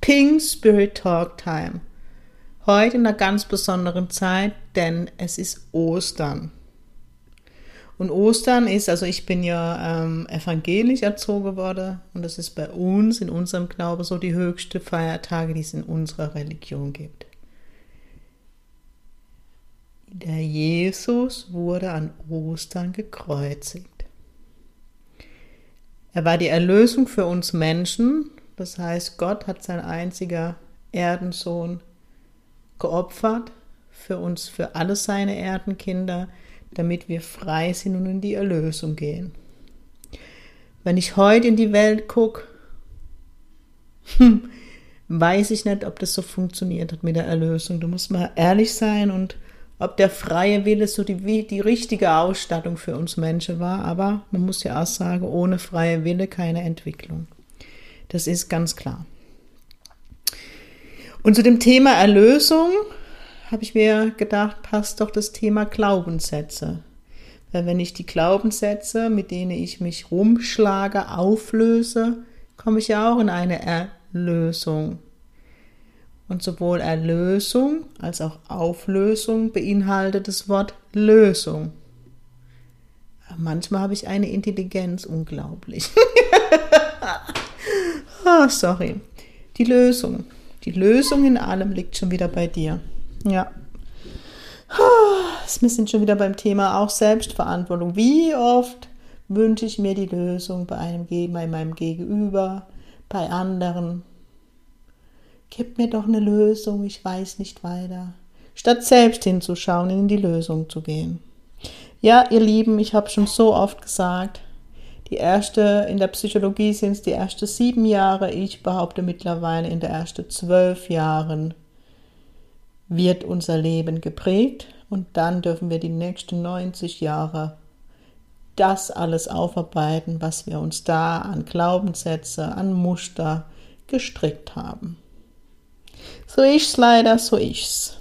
Pink Spirit Talk Time. Heute in einer ganz besonderen Zeit, denn es ist Ostern. Und Ostern ist, also ich bin ja ähm, evangelisch erzogen worden und das ist bei uns, in unserem Glaube, so die höchste Feiertage, die es in unserer Religion gibt. Der Jesus wurde an Ostern gekreuzigt. Er war die Erlösung für uns Menschen. Das heißt, Gott hat sein einziger Erdensohn geopfert für uns, für alle seine Erdenkinder, damit wir frei sind und in die Erlösung gehen. Wenn ich heute in die Welt gucke, weiß ich nicht, ob das so funktioniert hat mit der Erlösung. Du musst mal ehrlich sein und ob der freie Wille so die, die richtige Ausstattung für uns Menschen war. Aber man muss ja auch sagen, ohne freie Wille keine Entwicklung. Das ist ganz klar. Und zu dem Thema Erlösung habe ich mir gedacht, passt doch das Thema Glaubenssätze. Weil wenn ich die Glaubenssätze, mit denen ich mich rumschlage, auflöse, komme ich ja auch in eine Erlösung. Und sowohl Erlösung als auch Auflösung beinhaltet das Wort Lösung. Manchmal habe ich eine Intelligenz, unglaublich. oh, sorry. Die Lösung. Die Lösung in allem liegt schon wieder bei dir. Ja. Wir sind schon wieder beim Thema auch Selbstverantwortung. Wie oft wünsche ich mir die Lösung bei einem bei meinem Gegenüber, bei anderen, Gib mir doch eine Lösung, ich weiß nicht weiter. Statt selbst hinzuschauen, in die Lösung zu gehen. Ja, ihr Lieben, ich habe schon so oft gesagt, die erste, in der Psychologie sind es die ersten sieben Jahre, ich behaupte mittlerweile in der ersten zwölf Jahren wird unser Leben geprägt und dann dürfen wir die nächsten 90 Jahre das alles aufarbeiten, was wir uns da an Glaubenssätze, an Muster gestrickt haben. So ist's leider, so ist's.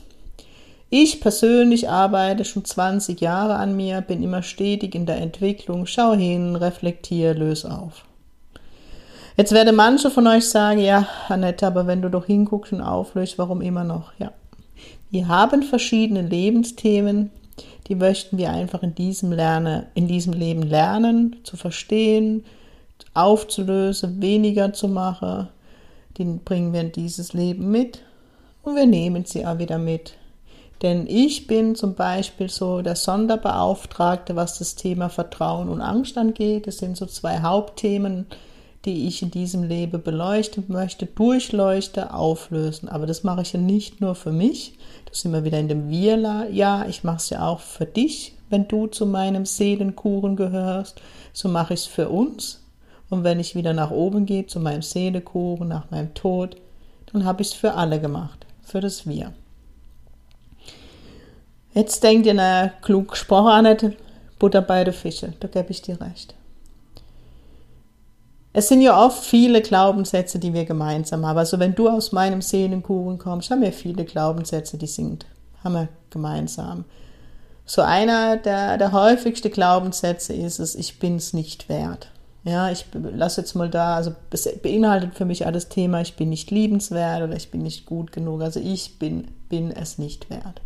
Ich persönlich arbeite schon 20 Jahre an mir, bin immer stetig in der Entwicklung, schau hin, reflektiere, löse auf. Jetzt werden manche von euch sagen, ja, Annette, aber wenn du doch hinguckst und auflöst, warum immer noch? Ja. Wir haben verschiedene Lebensthemen, die möchten wir einfach in diesem, Lerne, in diesem Leben lernen, zu verstehen, aufzulösen, weniger zu machen, den bringen wir in dieses Leben mit und wir nehmen sie auch wieder mit. Denn ich bin zum Beispiel so der Sonderbeauftragte, was das Thema Vertrauen und Angst angeht. Das sind so zwei Hauptthemen, die ich in diesem Leben beleuchten möchte, durchleuchte, auflösen. Aber das mache ich ja nicht nur für mich. Das sind wir wieder in dem Wir. Ja, ich mache es ja auch für dich, wenn du zu meinem Seelenkuchen gehörst. So mache ich es für uns. Und wenn ich wieder nach oben gehe, zu meinem Seelekuchen, nach meinem Tod, dann habe ich es für alle gemacht, für das Wir. Jetzt denkt ihr, na, klug gesprochen, nicht Butter bei den Fische, da gebe ich dir recht. Es sind ja oft viele Glaubenssätze, die wir gemeinsam haben. Also wenn du aus meinem Seelenkuchen kommst, haben wir viele Glaubenssätze, die sind, haben wir gemeinsam. So einer der, der häufigsten Glaubenssätze ist es, ich bin es nicht wert. Ja, ich lasse jetzt mal da, also es beinhaltet für mich alles Thema, ich bin nicht liebenswert oder ich bin nicht gut genug. Also ich bin, bin es nicht wert.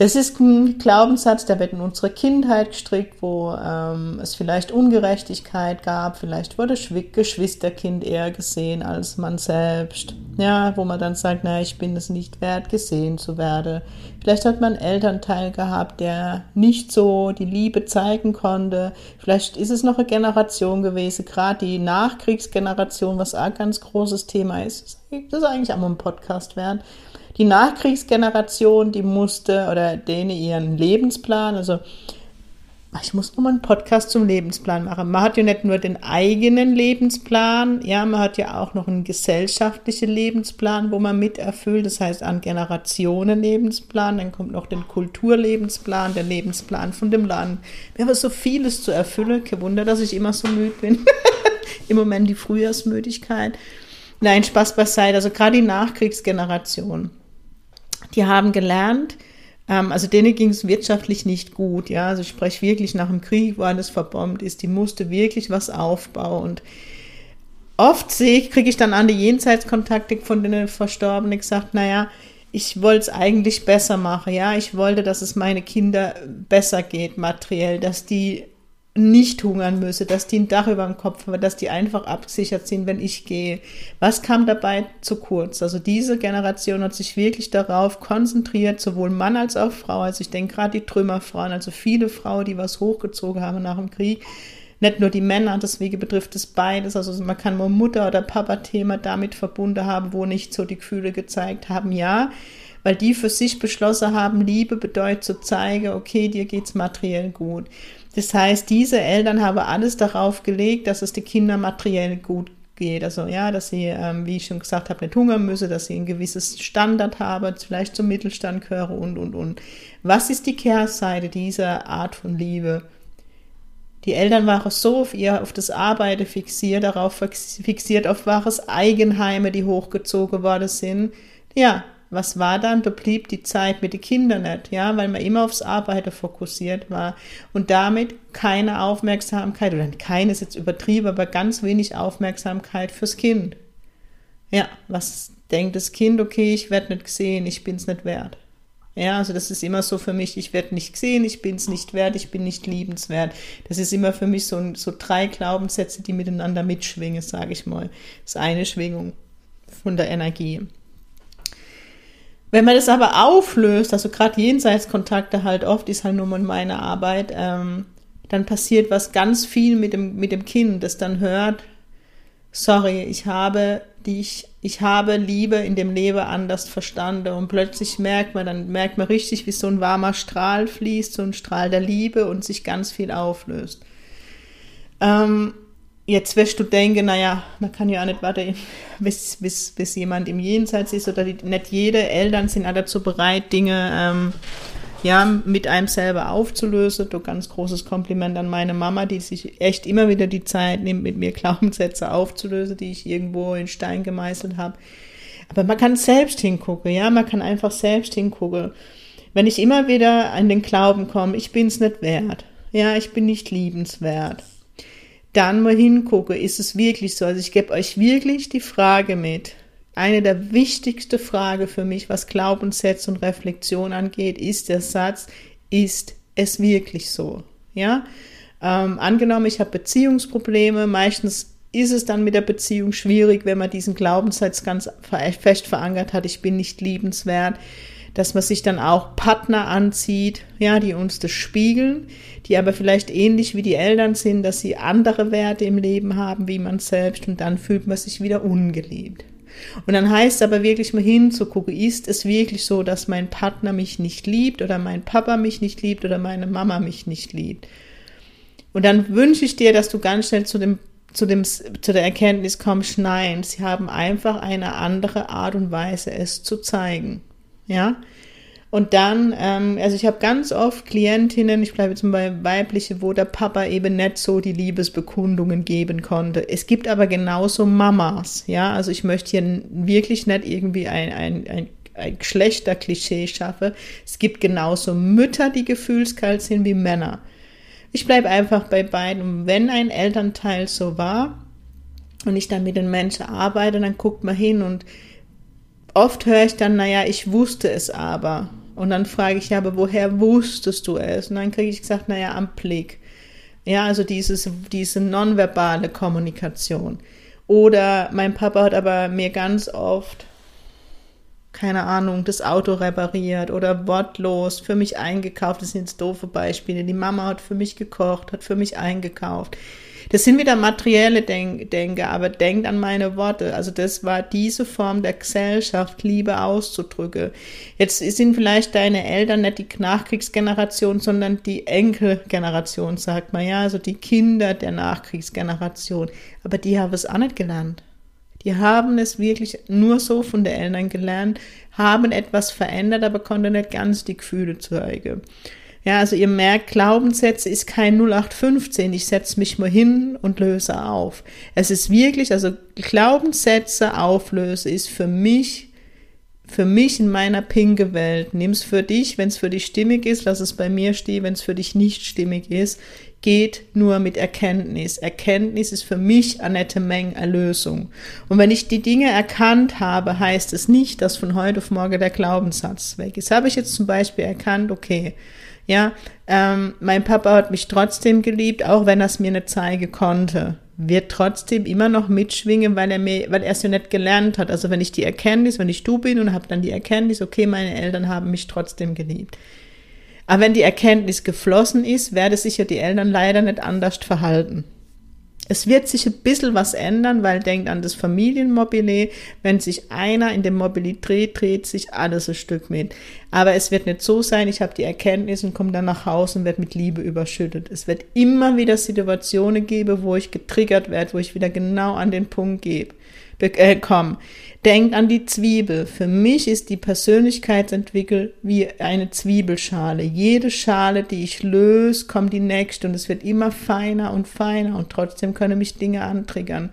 Es ist ein Glaubenssatz, der wird in unserer Kindheit gestrickt, wo ähm, es vielleicht Ungerechtigkeit gab, vielleicht wurde Geschwisterkind eher gesehen als man selbst. Ja, wo man dann sagt, na, ich bin es nicht wert, gesehen zu werden. Vielleicht hat man einen Elternteil gehabt, der nicht so die Liebe zeigen konnte. Vielleicht ist es noch eine Generation gewesen, gerade die Nachkriegsgeneration, was auch ein ganz großes Thema ist. Das ist eigentlich auch mal ein Podcast wert die Nachkriegsgeneration, die musste oder denen ihren Lebensplan, also ich muss nochmal einen Podcast zum Lebensplan machen. Man hat ja nicht nur den eigenen Lebensplan, ja, man hat ja auch noch einen gesellschaftlichen Lebensplan, wo man mit erfüllt. Das heißt, an Generationen Lebensplan, dann kommt noch den Kulturlebensplan, der Lebensplan von dem Land. Wir haben so vieles zu erfüllen. Kein Wunder, dass ich immer so müde bin. Im Moment die Frühjahrsmüdigkeit. Nein, Spaß beiseite. Also gerade die Nachkriegsgeneration, die haben gelernt, ähm, also denen ging es wirtschaftlich nicht gut, ja. Also ich spreche wirklich nach dem Krieg, wo alles verbombt ist, die musste wirklich was aufbauen. Und oft sehe ich, kriege ich dann an die Jenseitskontakte von den Verstorbenen gesagt, naja, ich wollte es eigentlich besser machen, ja. Ich wollte, dass es meine Kinder besser geht, materiell, dass die nicht hungern müsse, dass die ein Dach über dem Kopf haben, dass die einfach abgesichert sind, wenn ich gehe. Was kam dabei zu kurz? Also diese Generation hat sich wirklich darauf konzentriert, sowohl Mann als auch Frau. Also ich denke gerade die Trümmerfrauen, also viele Frauen, die was hochgezogen haben nach dem Krieg. Nicht nur die Männer, deswegen betrifft es beides. Also man kann nur Mutter- oder Papa-Thema damit verbunden haben, wo nicht so die Gefühle gezeigt haben. Ja, weil die für sich beschlossen haben, Liebe bedeutet zu zeigen, okay, dir geht's materiell gut. Das heißt, diese Eltern haben alles darauf gelegt, dass es den Kindern materiell gut geht. Also ja, dass sie, ähm, wie ich schon gesagt habe, nicht hungern müssen, dass sie ein gewisses Standard haben, vielleicht zum Mittelstand gehören und, und, und. Was ist die Kehrseite dieser Art von Liebe? Die Eltern waren so auf ihr, auf das Arbeiten fixiert, darauf fixiert, auf wahres Eigenheime, die hochgezogen worden sind. Ja, was war dann? Da blieb die Zeit mit den Kindern nicht, ja, weil man immer aufs Arbeiten fokussiert war und damit keine Aufmerksamkeit, oder keine ist jetzt übertrieben, aber ganz wenig Aufmerksamkeit fürs Kind. Ja, was denkt das Kind? Okay, ich werde nicht gesehen, ich bin es nicht wert. Ja, also das ist immer so für mich, ich werde nicht gesehen, ich bin es nicht wert, ich bin nicht liebenswert. Das ist immer für mich so, so drei Glaubenssätze, die miteinander mitschwingen, sage ich mal. Das ist eine Schwingung von der Energie. Wenn man das aber auflöst, also gerade Jenseitskontakte halt oft, ist halt nur meine Arbeit, ähm, dann passiert was ganz viel mit dem, mit dem Kind, das dann hört, sorry, ich habe dich, ich habe Liebe in dem Leben anders verstanden und plötzlich merkt man, dann merkt man richtig, wie so ein warmer Strahl fließt, so ein Strahl der Liebe und sich ganz viel auflöst. Ähm, jetzt wirst du denken, naja, man kann ja auch nicht warten, bis, bis, bis jemand im Jenseits ist oder die, nicht jede Eltern sind auch dazu bereit, Dinge ähm, ja, mit einem selber aufzulösen. Du ganz großes Kompliment an meine Mama, die sich echt immer wieder die Zeit nimmt, mit mir Glaubenssätze aufzulösen, die ich irgendwo in Stein gemeißelt habe. Aber man kann selbst hingucken, ja, man kann einfach selbst hingucken. Wenn ich immer wieder an den Glauben komme, ich bin es nicht wert, ja, ich bin nicht liebenswert, dann mal hingucke, ist es wirklich so? Also ich gebe euch wirklich die Frage mit. Eine der wichtigsten Fragen für mich, was Glaubenssätze und Reflexion angeht, ist der Satz, ist es wirklich so? Ja? Ähm, angenommen, ich habe Beziehungsprobleme, meistens ist es dann mit der Beziehung schwierig, wenn man diesen Glaubenssatz ganz fest verankert hat, ich bin nicht liebenswert dass man sich dann auch Partner anzieht, ja, die uns das spiegeln, die aber vielleicht ähnlich wie die Eltern sind, dass sie andere Werte im Leben haben wie man selbst und dann fühlt man sich wieder ungeliebt. Und dann heißt aber wirklich mal hinzugucken, ist es wirklich so, dass mein Partner mich nicht liebt oder mein Papa mich nicht liebt oder meine Mama mich nicht liebt? Und dann wünsche ich dir, dass du ganz schnell zu dem zu, dem, zu der Erkenntnis kommst, nein, sie haben einfach eine andere Art und Weise, es zu zeigen ja. Und dann, ähm, also ich habe ganz oft Klientinnen, ich bleibe jetzt mal weibliche, wo der Papa eben nicht so die Liebesbekundungen geben konnte. Es gibt aber genauso Mamas, ja. Also ich möchte hier wirklich nicht irgendwie ein, ein, ein, ein Geschlechterklischee schaffen. Es gibt genauso Mütter, die gefühlskalt sind wie Männer. Ich bleibe einfach bei beiden. Wenn ein Elternteil so war und ich dann mit den Menschen arbeite, dann guckt man hin und oft höre ich dann, naja, ich wusste es aber. Und dann frage ich, ja, aber woher wusstest du es? Und dann kriege ich gesagt, naja, am Blick. Ja, also dieses, diese nonverbale Kommunikation. Oder mein Papa hat aber mir ganz oft, keine Ahnung, das Auto repariert oder wortlos für mich eingekauft. Das sind jetzt doofe Beispiele. Die Mama hat für mich gekocht, hat für mich eingekauft. Das sind wieder materielle Denk Denke, aber denkt an meine Worte. Also das war diese Form der Gesellschaft, Liebe auszudrücken. Jetzt sind vielleicht deine Eltern nicht die Nachkriegsgeneration, sondern die Enkelgeneration, sagt man ja, also die Kinder der Nachkriegsgeneration. Aber die haben es auch nicht gelernt. Die haben es wirklich nur so von den Eltern gelernt, haben etwas verändert, aber konnten nicht ganz die Gefühle zeigen. Ja, also ihr merkt, Glaubenssätze ist kein 0815, ich setze mich mal hin und löse auf. Es ist wirklich, also Glaubenssätze auflöse ist für mich, für mich in meiner pinke Welt. Nimm es für dich, wenn es für dich stimmig ist, lass es bei mir stehen, wenn es für dich nicht stimmig ist geht nur mit Erkenntnis. Erkenntnis ist für mich Annette Meng Erlösung. Und wenn ich die Dinge erkannt habe, heißt es nicht, dass von heute auf morgen der Glaubenssatz weg ist. Habe ich jetzt zum Beispiel erkannt, okay, ja, ähm, mein Papa hat mich trotzdem geliebt, auch wenn er es mir nicht zeigen konnte. Wird trotzdem immer noch mitschwingen, weil er mir, weil er es ja nicht gelernt hat. Also wenn ich die Erkenntnis, wenn ich du bin und habe dann die Erkenntnis, okay, meine Eltern haben mich trotzdem geliebt. Aber wenn die Erkenntnis geflossen ist, werde sich ja die Eltern leider nicht anders verhalten. Es wird sich ein bisschen was ändern, weil denkt an das Familienmobile. Wenn sich einer in dem Mobile dreht, dreht sich alles ein Stück mit. Aber es wird nicht so sein, ich habe die Erkenntnis und komme dann nach Hause und werde mit Liebe überschüttet. Es wird immer wieder Situationen geben, wo ich getriggert werde, wo ich wieder genau an den Punkt gebe äh, kommen. Denkt an die Zwiebel. Für mich ist die Persönlichkeitsentwicklung wie eine Zwiebelschale. Jede Schale, die ich löse, kommt die nächste und es wird immer feiner und feiner und trotzdem können mich Dinge antriggern.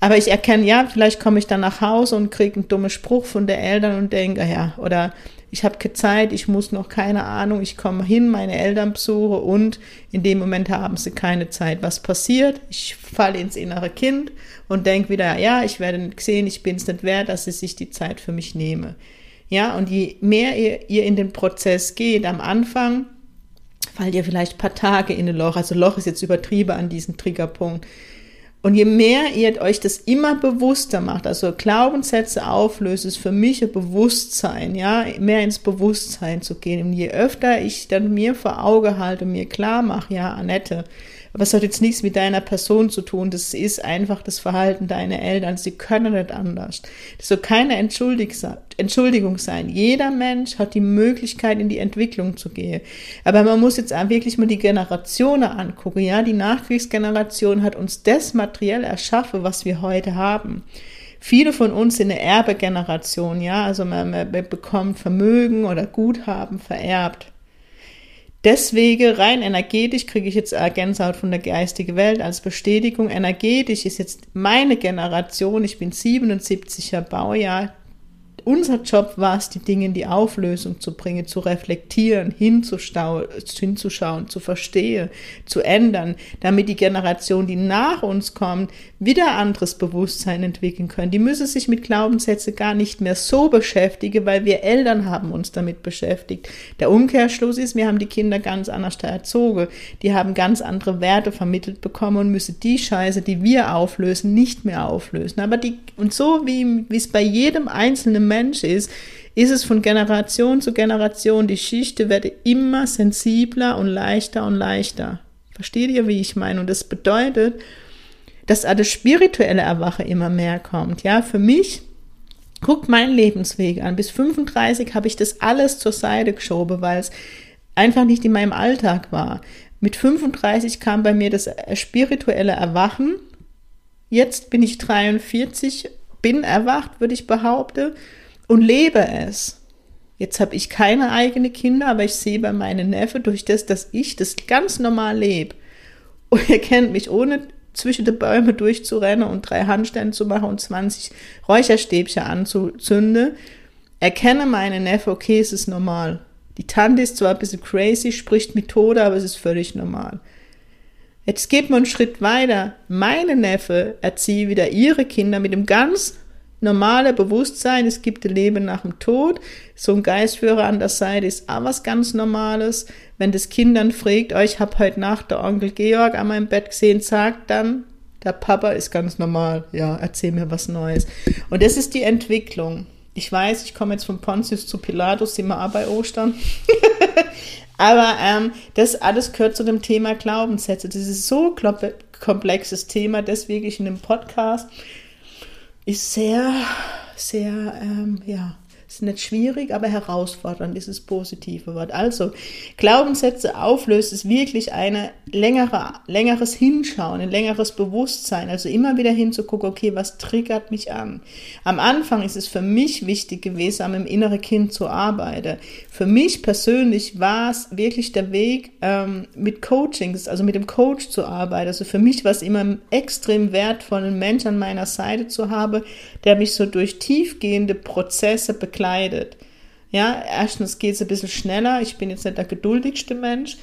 Aber ich erkenne, ja, vielleicht komme ich dann nach Hause und kriege einen dummen Spruch von der Eltern und denke, ja, oder ich habe keine Zeit, ich muss noch keine Ahnung, ich komme hin, meine Eltern besuche und in dem Moment haben sie keine Zeit. Was passiert? Ich falle ins innere Kind und denke wieder, ja, ich werde nicht sehen, ich bin es nicht wert, dass ich sich die Zeit für mich nehme. Ja, und je mehr ihr, ihr in den Prozess geht, am Anfang fallt ihr vielleicht ein paar Tage in ein Loch, also Loch ist jetzt übertrieben an diesem Triggerpunkt, und je mehr ihr euch das immer bewusster macht, also Glaubenssätze auflöst, ist für mich ein Bewusstsein, ja, mehr ins Bewusstsein zu gehen. Und je öfter ich dann mir vor Auge halte, mir klar mache, ja, Annette, aber es hat jetzt nichts mit deiner Person zu tun. Das ist einfach das Verhalten deiner Eltern. Sie können nicht anders. Das soll keine Entschuldigung sein. Jeder Mensch hat die Möglichkeit, in die Entwicklung zu gehen. Aber man muss jetzt wirklich mal die Generationen angucken. Ja, die Nachkriegsgeneration hat uns das materiell erschaffen, was wir heute haben. Viele von uns sind eine Erbegeneration, ja, also man, man bekommt Vermögen oder Guthaben vererbt. Deswegen rein energetisch kriege ich jetzt Gänsehaut von der geistigen Welt als Bestätigung. Energetisch ist jetzt meine Generation, ich bin 77er Baujahr, unser Job war es, die Dinge in die Auflösung zu bringen, zu reflektieren, hinzuschauen, zu verstehen, zu ändern, damit die Generation, die nach uns kommt, wieder anderes Bewusstsein entwickeln können. Die müssen sich mit Glaubenssätzen gar nicht mehr so beschäftigen, weil wir Eltern haben uns damit beschäftigt. Der Umkehrschluss ist, wir haben die Kinder ganz anders erzogen. Die haben ganz andere Werte vermittelt bekommen und müssen die Scheiße, die wir auflösen, nicht mehr auflösen. Aber die, und so wie es bei jedem einzelnen Menschen Mensch ist, ist es von Generation zu Generation, die Schichte wird immer sensibler und leichter und leichter. Versteht ihr, wie ich meine? Und das bedeutet, dass das spirituelle Erwachen immer mehr kommt. Ja, für mich, guckt mein Lebensweg an. Bis 35 habe ich das alles zur Seite geschoben, weil es einfach nicht in meinem Alltag war. Mit 35 kam bei mir das spirituelle Erwachen. Jetzt bin ich 43, bin erwacht, würde ich behaupten und lebe es. Jetzt habe ich keine eigenen Kinder, aber ich sehe bei meinen Neffen durch das, dass ich das ganz normal lebe. Und ihr kennt mich, ohne zwischen den Bäumen durchzurennen und drei Handstände zu machen und 20 Räucherstäbchen anzuzünden, erkenne meine Neffe, okay, es ist normal. Die Tante ist zwar ein bisschen crazy, spricht Methode, aber es ist völlig normal. Jetzt geht man einen Schritt weiter. Meine Neffe erziehe wieder ihre Kinder mit dem ganz normale Bewusstsein, es gibt ein Leben nach dem Tod. So ein Geistführer an der Seite ist auch was ganz Normales. Wenn das Kind dann fragt, oh, ich habe heute Nacht der Onkel Georg an meinem Bett gesehen, sagt dann, der Papa ist ganz normal. Ja, erzähl mir was Neues. Und das ist die Entwicklung. Ich weiß, ich komme jetzt von Pontius zu Pilatus, sind wir auch bei Ostern. Aber ähm, das alles gehört zu dem Thema Glaubenssätze. Das ist so komplexes Thema, deswegen in einem Podcast ist sehr, sehr, ähm, ja, ist nicht schwierig, aber herausfordernd ist das positive Wort. Also, Glaubenssätze auflöst ist wirklich ein längere, längeres Hinschauen, ein längeres Bewusstsein. Also immer wieder hinzugucken, okay, was triggert mich an? Am Anfang ist es für mich wichtig gewesen, am im inneren Kind zu arbeiten. Für mich persönlich war es wirklich der Weg, ähm, mit Coachings, also mit dem Coach zu arbeiten. Also für mich war es immer extrem wertvoll, einen Mensch an meiner Seite zu haben, der mich so durch tiefgehende Prozesse begleitet. Ja, erstens geht es ein bisschen schneller. Ich bin jetzt nicht der geduldigste Mensch.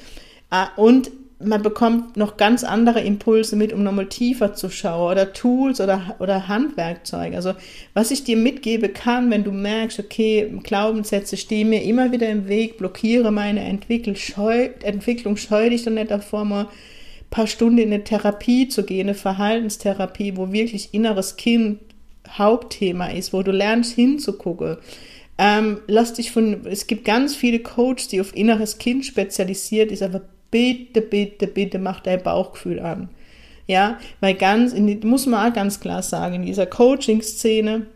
Ah, und man bekommt noch ganz andere Impulse mit, um nochmal tiefer zu schauen oder Tools oder, oder Handwerkzeuge. Also was ich dir mitgebe kann, wenn du merkst, okay, Glaubenssätze stehen mir immer wieder im Weg, blockiere meine Entwicklung, scheu, Entwicklung, scheu dich doch nicht davor, mal ein paar Stunden in eine Therapie zu gehen, eine Verhaltenstherapie, wo wirklich inneres Kind Hauptthema ist, wo du lernst hinzugucken. Ähm, lass dich von, es gibt ganz viele Coaches, die auf inneres Kind spezialisiert ist, aber bitte, bitte, bitte mach dein Bauchgefühl an. Ja, weil ganz, in, muss man auch ganz klar sagen, in dieser Coaching-Szene,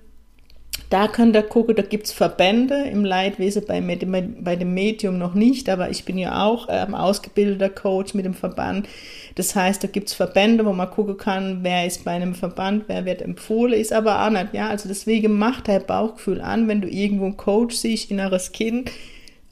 da könnt ihr gucken, da gibt es Verbände im Leidwesen, bei, bei dem Medium noch nicht, aber ich bin ja auch ähm, ausgebildeter Coach mit dem Verband. Das heißt, da gibt es Verbände, wo man gucken kann, wer ist bei einem Verband, wer wird empfohlen, ist aber auch nicht, ja. Also deswegen macht dein Bauchgefühl an, wenn du irgendwo einen Coach siehst, inneres Kind,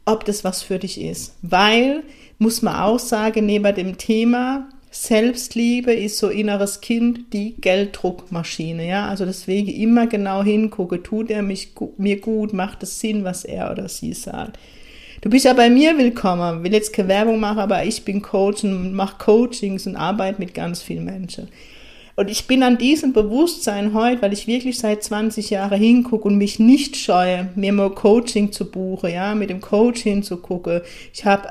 ob das was für dich ist. Weil, muss man auch sagen, neben dem Thema Selbstliebe ist so inneres Kind die Gelddruckmaschine, ja. Also deswegen immer genau hingucke, tut er mich, mir gut, macht es Sinn, was er oder sie sagt. Du bist ja bei mir willkommen, will jetzt keine Werbung machen, aber ich bin Coach und mache Coachings und arbeite mit ganz vielen Menschen. Und ich bin an diesem Bewusstsein heute, weil ich wirklich seit 20 Jahren hingucke und mich nicht scheue, mir mal Coaching zu buchen, ja, mit dem Coach hinzugucken. Ich habe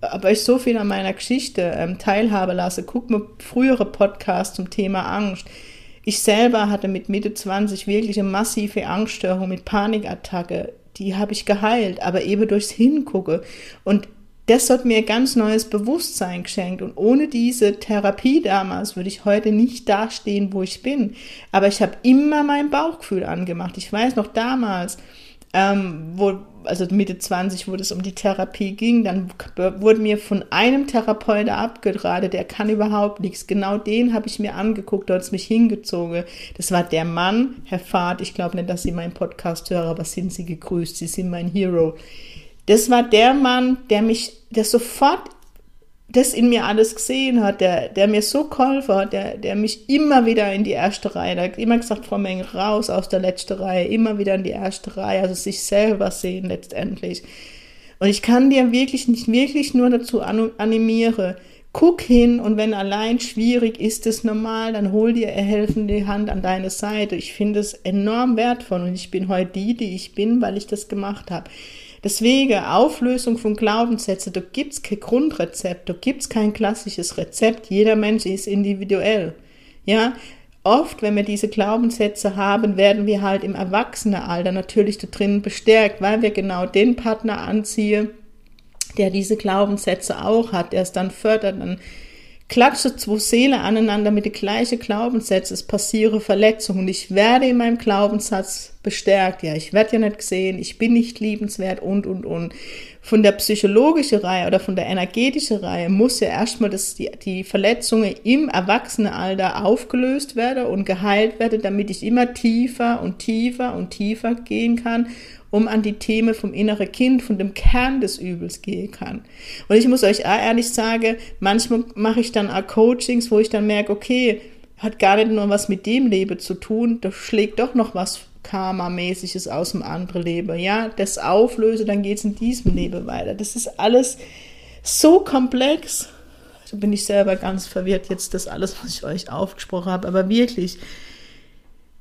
aber ich so viel an meiner Geschichte ähm, teilhabe lasse. Guck mir frühere Podcasts zum Thema Angst. Ich selber hatte mit Mitte 20 wirklich eine massive Angststörung mit Panikattacke. Die habe ich geheilt, aber eben durchs Hingucke. Und das hat mir ganz neues Bewusstsein geschenkt. Und ohne diese Therapie damals würde ich heute nicht dastehen, wo ich bin. Aber ich habe immer mein Bauchgefühl angemacht. Ich weiß noch damals, ähm, wo, also Mitte 20, wo es um die Therapie ging, dann wurde mir von einem Therapeuten abgeraten, der kann überhaupt nichts. Genau den habe ich mir angeguckt, dort ist mich hingezogen. Das war der Mann, Herr Fahrt, ich glaube nicht, dass Sie meinen Podcast hören, aber sind Sie gegrüßt, Sie sind mein Hero. Das war der Mann, der mich, der sofort das in mir alles gesehen hat, der, der mir so geholfen hat, der, der mich immer wieder in die erste Reihe, der hat immer gesagt, Frau Meng, raus aus der letzten Reihe, immer wieder in die erste Reihe, also sich selber sehen letztendlich. Und ich kann dir wirklich nicht wirklich nur dazu animieren, guck hin und wenn allein schwierig ist es normal, dann hol dir helfende Hand an deine Seite. Ich finde es enorm wertvoll und ich bin heute die, die ich bin, weil ich das gemacht habe. Deswegen Auflösung von Glaubenssätzen, da gibt's kein Grundrezept, da gibt's kein klassisches Rezept. Jeder Mensch ist individuell. Ja, oft, wenn wir diese Glaubenssätze haben, werden wir halt im Erwachsenenalter natürlich da drin bestärkt, weil wir genau den Partner anziehen, der diese Glaubenssätze auch hat, der es dann fördert, dann klatsche zwei Seelen aneinander mit den gleichen Glaubenssätzen, es passiere Verletzungen und ich werde in meinem Glaubenssatz bestärkt. Ja, ich werde ja nicht gesehen, ich bin nicht liebenswert und, und, und. Von der psychologischen Reihe oder von der energetischen Reihe muss ja erstmal die, die Verletzungen im Erwachsenenalter aufgelöst werden und geheilt werden, damit ich immer tiefer und tiefer und tiefer gehen kann um an die Themen vom inneren Kind, von dem Kern des Übels gehen kann. Und ich muss euch auch ehrlich sagen, manchmal mache ich dann auch Coachings, wo ich dann merke, okay, hat gar nicht nur was mit dem Leben zu tun, da schlägt doch noch was Karma-mäßiges aus dem anderen Leben. Ja, das auflöse, dann geht es in diesem Leben weiter. Das ist alles so komplex. Da bin ich selber ganz verwirrt jetzt, das alles, was ich euch aufgesprochen habe. Aber wirklich,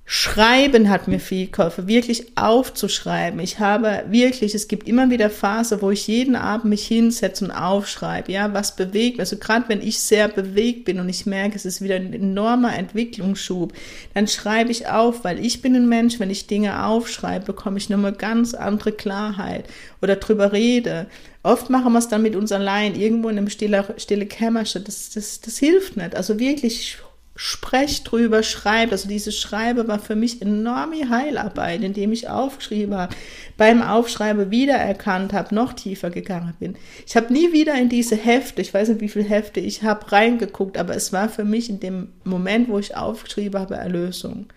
Schreiben hat mir viel geholfen, wirklich aufzuschreiben. Ich habe wirklich, es gibt immer wieder Phase, wo ich jeden Abend mich hinsetze und aufschreibe, ja, was bewegt. Also gerade wenn ich sehr bewegt bin und ich merke, es ist wieder ein enormer Entwicklungsschub, dann schreibe ich auf, weil ich bin ein Mensch, wenn ich Dinge aufschreibe, bekomme ich nochmal ganz andere Klarheit oder drüber rede. Oft machen wir es dann mit uns allein, irgendwo in einem stille, stille Kämmerchen. Das, das, das hilft nicht. Also wirklich sprecht drüber, schreibt. Also diese Schreibe war für mich enorme Heilarbeit, indem ich aufgeschrieben habe, beim Aufschreiben wiedererkannt habe, noch tiefer gegangen bin. Ich habe nie wieder in diese Hefte, ich weiß nicht, wie viele Hefte ich habe, reingeguckt, aber es war für mich in dem Moment, wo ich aufgeschrieben habe, Erlösung.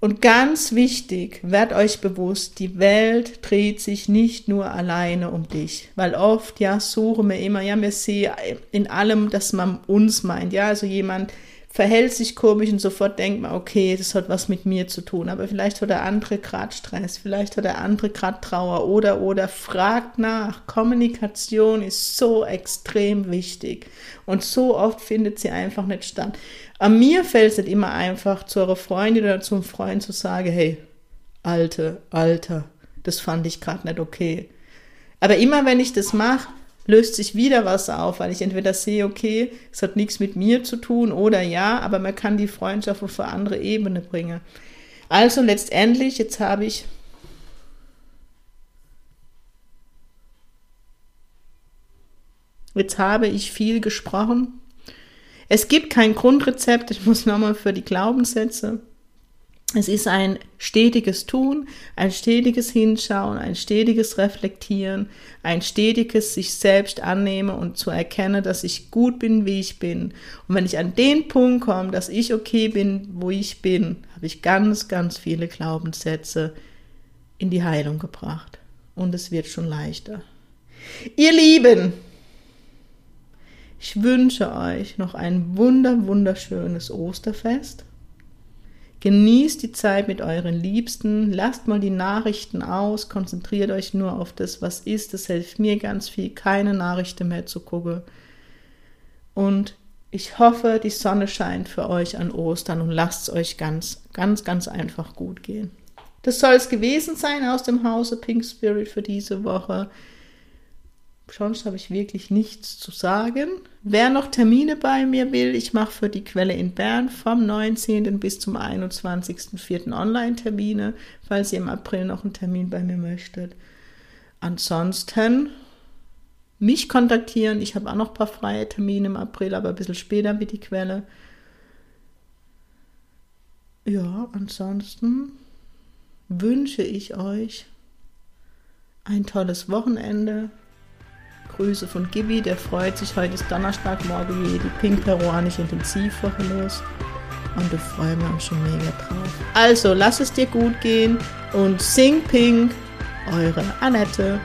Und ganz wichtig, werdet euch bewusst, die Welt dreht sich nicht nur alleine um dich. Weil oft, ja, suchen wir immer, ja, wir sehen in allem, dass man uns meint. Ja, also jemand, verhält sich komisch und sofort denkt man, okay, das hat was mit mir zu tun. Aber vielleicht hat der andere gerade Stress, vielleicht hat der andere gerade Trauer oder, oder fragt nach. Kommunikation ist so extrem wichtig und so oft findet sie einfach nicht statt. An mir fällt es nicht immer einfach, zu eurer Freundin oder zum Freund zu sagen, hey, Alte, Alter, das fand ich gerade nicht okay. Aber immer wenn ich das mache, löst sich wieder was auf, weil ich entweder sehe, okay, es hat nichts mit mir zu tun oder ja, aber man kann die Freundschaft auf eine andere Ebene bringen. Also letztendlich, jetzt habe ich Jetzt habe ich viel gesprochen. Es gibt kein Grundrezept. Ich muss nochmal für die Glaubenssätze es ist ein stetiges Tun, ein stetiges Hinschauen, ein stetiges Reflektieren, ein stetiges sich selbst annehmen und zu erkennen, dass ich gut bin, wie ich bin. Und wenn ich an den Punkt komme, dass ich okay bin, wo ich bin, habe ich ganz, ganz viele Glaubenssätze in die Heilung gebracht. Und es wird schon leichter. Ihr Lieben, ich wünsche euch noch ein wunder, wunderschönes Osterfest Genießt die Zeit mit euren Liebsten, lasst mal die Nachrichten aus, konzentriert euch nur auf das, was ist. Das hilft mir ganz viel, keine Nachrichten mehr zu gucken. Und ich hoffe, die Sonne scheint für euch an Ostern und lasst es euch ganz, ganz, ganz einfach gut gehen. Das soll es gewesen sein aus dem Hause Pink Spirit für diese Woche. Sonst habe ich wirklich nichts zu sagen. Wer noch Termine bei mir will, ich mache für die Quelle in Bern vom 19. bis zum 21.04. Online-Termine, falls ihr im April noch einen Termin bei mir möchtet. Ansonsten mich kontaktieren. Ich habe auch noch ein paar freie Termine im April, aber ein bisschen später wie die Quelle. Ja, ansonsten wünsche ich euch ein tolles Wochenende Grüße von Gibi, der freut sich. Heute ist Donnerstag, morgen geht die pink-peruanische Intensivwoche los. Und da freuen wir uns schon mega drauf. Also, lass es dir gut gehen und sing pink, eure Annette.